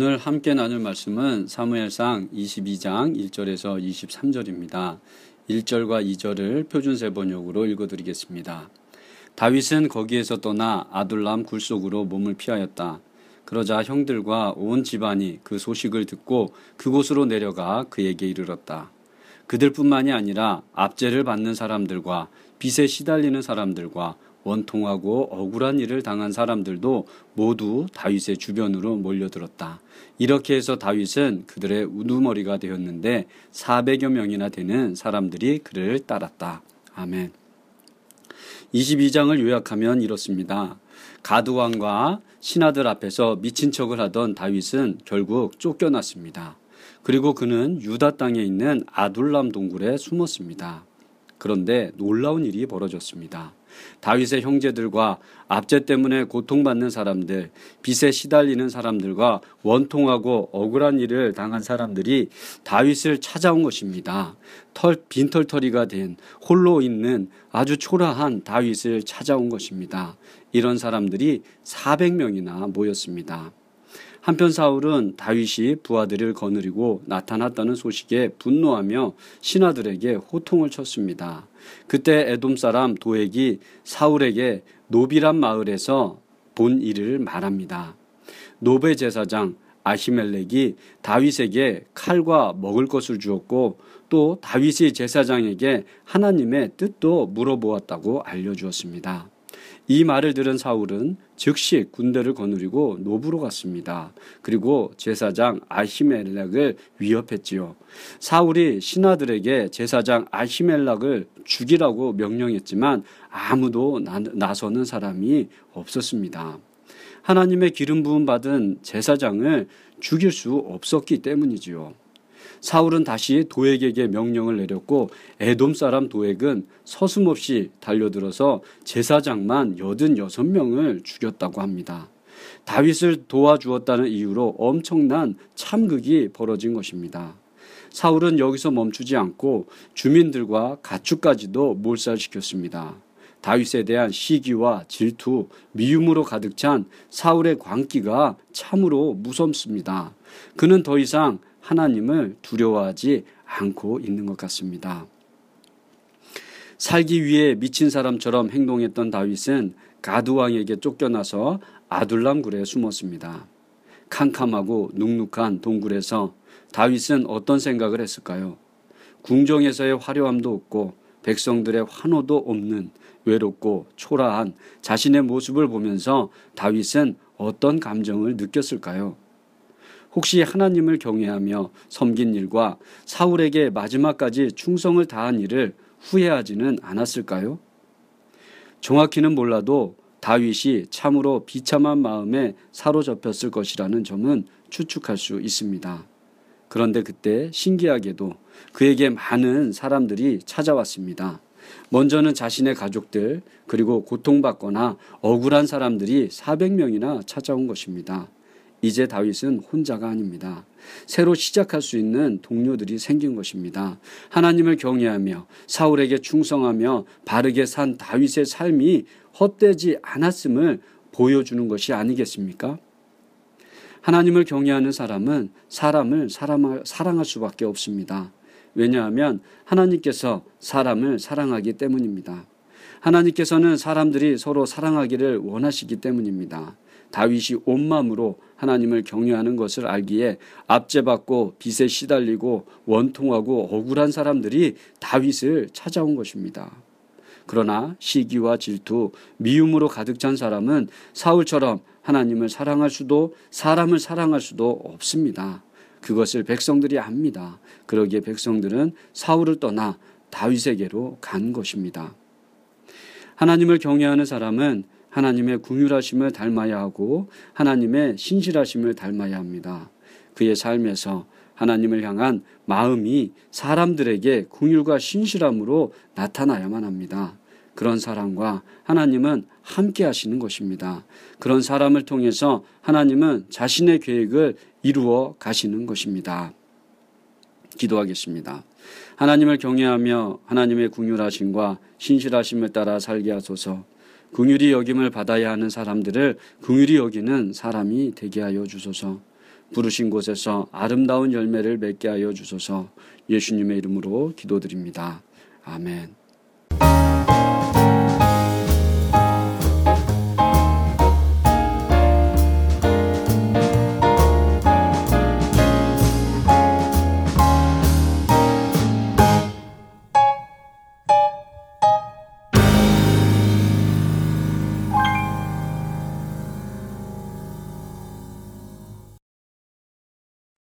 오늘 함께 나눌 말씀은 사무엘상 22장 1절에서 23절입니다. 1절과 2절을 표준세 번역으로 읽어드리겠습니다. 다윗은 거기에서 떠나 아둘람 굴속으로 몸을 피하였다. 그러자 형들과 온 집안이 그 소식을 듣고 그곳으로 내려가 그에게 이르렀다. 그들뿐만이 아니라 압제를 받는 사람들과 빚에 시달리는 사람들과 원통하고 억울한 일을 당한 사람들도 모두 다윗의 주변으로 몰려들었다. 이렇게 해서 다윗은 그들의 우두머리가 되었는데 400여 명이나 되는 사람들이 그를 따랐다. 아멘. 22장을 요약하면 이렇습니다. 가드왕과 신하들 앞에서 미친 척을 하던 다윗은 결국 쫓겨났습니다. 그리고 그는 유다 땅에 있는 아둘람 동굴에 숨었습니다. 그런데 놀라운 일이 벌어졌습니다. 다윗의 형제들과 압제 때문에 고통받는 사람들, 빚에 시달리는 사람들과 원통하고 억울한 일을 당한 사람들이 다윗을 찾아온 것입니다. 털, 빈털터리가 된 홀로 있는 아주 초라한 다윗을 찾아온 것입니다. 이런 사람들이 400명이나 모였습니다. 한편 사울은 다윗이 부하들을 거느리고 나타났다는 소식에 분노하며 신하들에게 호통을 쳤습니다. 그때 에돔 사람 도액이 사울에게 노비란 마을에서 본 일을 말합니다. 노베 제사장 아히멜렉이 다윗에게 칼과 먹을 것을 주었고 또 다윗이 제사장에게 하나님의 뜻도 물어보았다고 알려주었습니다. 이 말을 들은 사울은 즉시 군대를 거느리고 노부로 갔습니다. 그리고 제사장 아히멜락을 위협했지요. 사울이 신하들에게 제사장 아히멜락을 죽이라고 명령했지만 아무도 나 서는 사람이 없었습니다. 하나님의 기름 부음 받은 제사장을 죽일 수 없었기 때문이지요. 사울은 다시 도액에게 명령을 내렸고 에돔 사람 도액은 서슴없이 달려들어서 제사장만 86명을 죽였다고 합니다. 다윗을 도와주었다는 이유로 엄청난 참극이 벌어진 것입니다. 사울은 여기서 멈추지 않고 주민들과 가축까지도 몰살시켰습니다. 다윗에 대한 시기와 질투, 미움으로 가득 찬 사울의 광기가 참으로 무섭습니다. 그는 더 이상 하나님을 두려워하지 않고 있는 것 같습니다. 살기 위해 미친 사람처럼 행동했던 다윗은 가드 왕에게 쫓겨나서 아둘람 굴에 숨었습니다. 캄캄하고 눅눅한 동굴에서 다윗은 어떤 생각을 했을까요? 궁정에서의 화려함도 없고 백성들의 환호도 없는 외롭고 초라한 자신의 모습을 보면서 다윗은 어떤 감정을 느꼈을까요? 혹시 하나님을 경외하며 섬긴 일과 사울에게 마지막까지 충성을 다한 일을 후회하지는 않았을까요? 정확히는 몰라도 다윗이 참으로 비참한 마음에 사로잡혔을 것이라는 점은 추측할 수 있습니다. 그런데 그때 신기하게도 그에게 많은 사람들이 찾아왔습니다. 먼저는 자신의 가족들, 그리고 고통받거나 억울한 사람들이 400명이나 찾아온 것입니다. 이제 다윗은 혼자가 아닙니다. 새로 시작할 수 있는 동료들이 생긴 것입니다. 하나님을 경외하며 사울에게 충성하며 바르게 산 다윗의 삶이 헛되지 않았음을 보여주는 것이 아니겠습니까? 하나님을 경외하는 사람은 사람을 사랑할 수밖에 없습니다. 왜냐하면 하나님께서 사람을 사랑하기 때문입니다. 하나님께서는 사람들이 서로 사랑하기를 원하시기 때문입니다. 다윗이 온 마음으로 하나님을 경외하는 것을 알기에 압제받고 빚에 시달리고 원통하고 억울한 사람들이 다윗을 찾아온 것입니다. 그러나 시기와 질투, 미움으로 가득 찬 사람은 사울처럼 하나님을 사랑할 수도 사람을 사랑할 수도 없습니다. 그것을 백성들이 압니다. 그러기에 백성들은 사울을 떠나 다윗에게로 간 것입니다. 하나님을 경외하는 사람은 하나님의 궁휼하심을 닮아야 하고 하나님의 신실하심을 닮아야 합니다. 그의 삶에서 하나님을 향한 마음이 사람들에게 궁휼과 신실함으로 나타나야만 합니다. 그런 사람과 하나님은 함께 하시는 것입니다. 그런 사람을 통해서 하나님은 자신의 계획을 이루어 가시는 것입니다. 기도하겠습니다. 하나님을 경외하며 하나님의 궁휼하심과 신실하심을 따라 살게 하소서. 긍휼히 여김을 받아야 하는 사람들을 긍휼히 여기는 사람이 되게 하여 주소서. 부르신 곳에서 아름다운 열매를 맺게 하여 주소서 예수님의 이름으로 기도드립니다. 아멘.